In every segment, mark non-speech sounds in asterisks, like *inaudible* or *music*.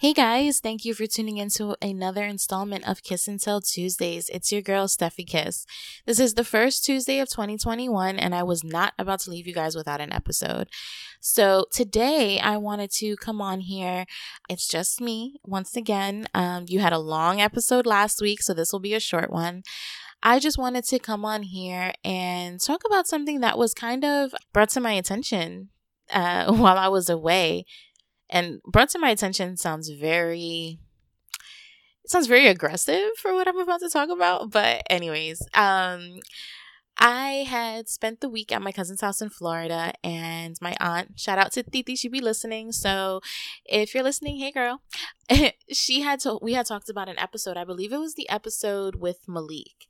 Hey guys, thank you for tuning into another installment of Kiss and Tell Tuesdays. It's your girl, Stephy Kiss. This is the first Tuesday of 2021, and I was not about to leave you guys without an episode. So today I wanted to come on here. It's just me once again. Um, you had a long episode last week, so this will be a short one. I just wanted to come on here and talk about something that was kind of brought to my attention uh, *laughs* while I was away and brought to my attention sounds very it sounds very aggressive for what I'm about to talk about. But anyways, um I had spent the week at my cousin's house in Florida and my aunt, shout out to Titi, she'd be listening. So if you're listening, hey girl. *laughs* she had to we had talked about an episode. I believe it was the episode with Malik.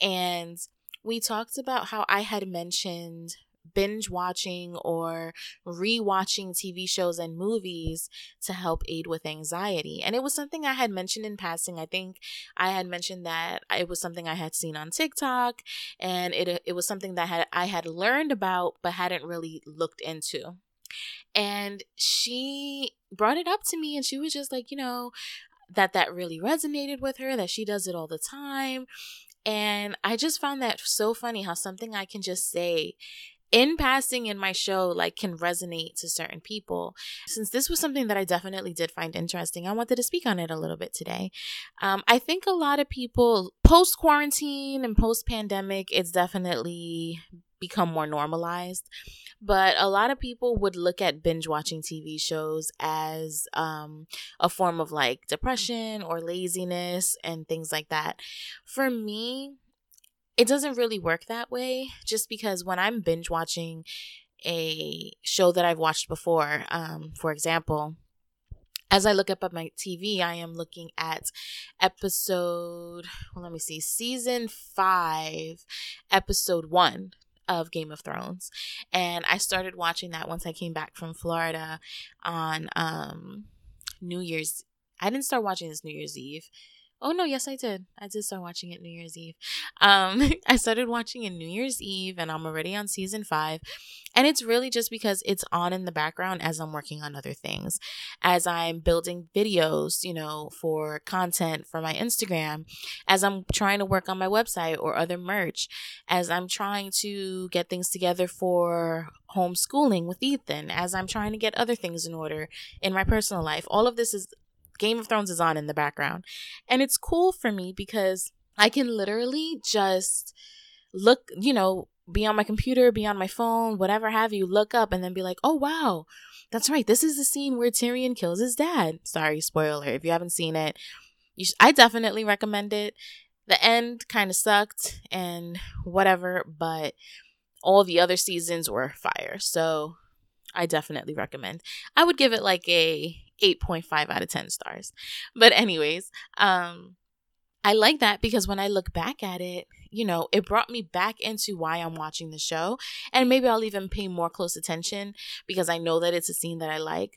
And we talked about how I had mentioned binge watching or rewatching TV shows and movies to help aid with anxiety. And it was something I had mentioned in passing. I think I had mentioned that it was something I had seen on TikTok and it it was something that had I had learned about but hadn't really looked into. And she brought it up to me and she was just like, you know, that that really resonated with her, that she does it all the time. And I just found that so funny how something I can just say in passing in my show like can resonate to certain people. Since this was something that i definitely did find interesting i wanted to speak on it a little bit today. Um, i think a lot of people post quarantine and post pandemic it's definitely become more normalized. But a lot of people would look at binge watching tv shows as um, a form of like depression or laziness and things like that. For me it doesn't really work that way just because when I'm binge watching a show that I've watched before, um, for example, as I look up at my TV, I am looking at episode, well, let me see, season five, episode one of Game of Thrones. And I started watching that once I came back from Florida on um, New Year's. I didn't start watching this New Year's Eve. Oh no, yes I did. I did start watching it New Year's Eve. Um *laughs* I started watching it New Year's Eve and I'm already on season 5. And it's really just because it's on in the background as I'm working on other things. As I'm building videos, you know, for content for my Instagram, as I'm trying to work on my website or other merch, as I'm trying to get things together for homeschooling with Ethan, as I'm trying to get other things in order in my personal life. All of this is Game of Thrones is on in the background. And it's cool for me because I can literally just look, you know, be on my computer, be on my phone, whatever have you, look up and then be like, oh, wow, that's right. This is the scene where Tyrion kills his dad. Sorry, spoiler. If you haven't seen it, sh- I definitely recommend it. The end kind of sucked and whatever, but all the other seasons were fire. So I definitely recommend. I would give it like a 8.5 out of 10 stars. But anyways, um I like that because when I look back at it, you know, it brought me back into why I'm watching the show. And maybe I'll even pay more close attention because I know that it's a scene that I like,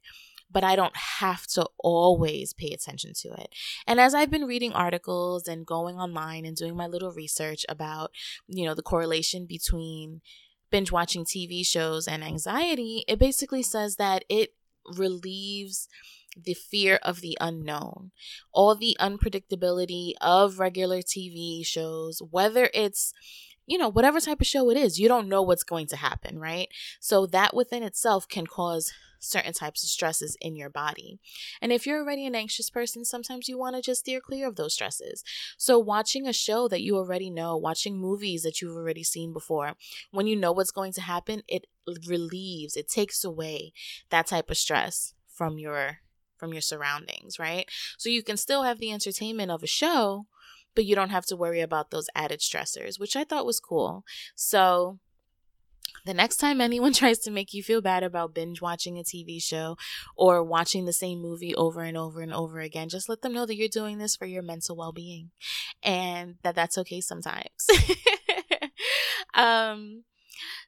but I don't have to always pay attention to it. And as I've been reading articles and going online and doing my little research about, you know, the correlation between binge watching TV shows and anxiety, it basically says that it relieves the fear of the unknown, all the unpredictability of regular TV shows, whether it's you know, whatever type of show it is, you don't know what's going to happen, right? So that within itself can cause certain types of stresses in your body. And if you're already an anxious person, sometimes you want to just steer clear of those stresses. So watching a show that you already know, watching movies that you've already seen before, when you know what's going to happen, it relieves, it takes away that type of stress from your from your surroundings, right? So you can still have the entertainment of a show, but you don't have to worry about those added stressors, which I thought was cool. So the next time anyone *laughs* tries to make you feel bad about binge watching a TV show or watching the same movie over and over and over again, just let them know that you're doing this for your mental well being and that that's okay sometimes. *laughs* um,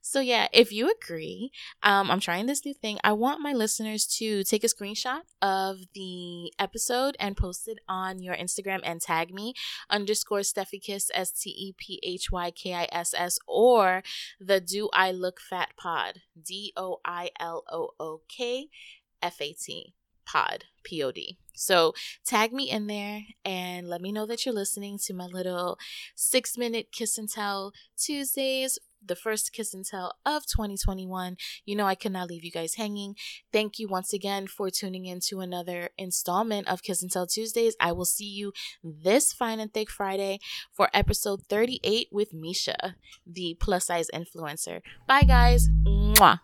so yeah, if you agree, um, I'm trying this new thing. I want my listeners to take a screenshot of the episode and post it on your Instagram and tag me underscore Stephy Kiss S T E P H Y K I S S or the Do I Look Fat Pod D O I L O O K F A T pod, P O D. So tag me in there and let me know that you're listening to my little six minute kiss and tell Tuesdays the first kiss and tell of 2021. You know, I could not leave you guys hanging. Thank you once again for tuning in to another installment of Kiss and Tell Tuesdays. I will see you this Fine and Thick Friday for episode 38 with Misha, the plus size influencer. Bye, guys. Mwah.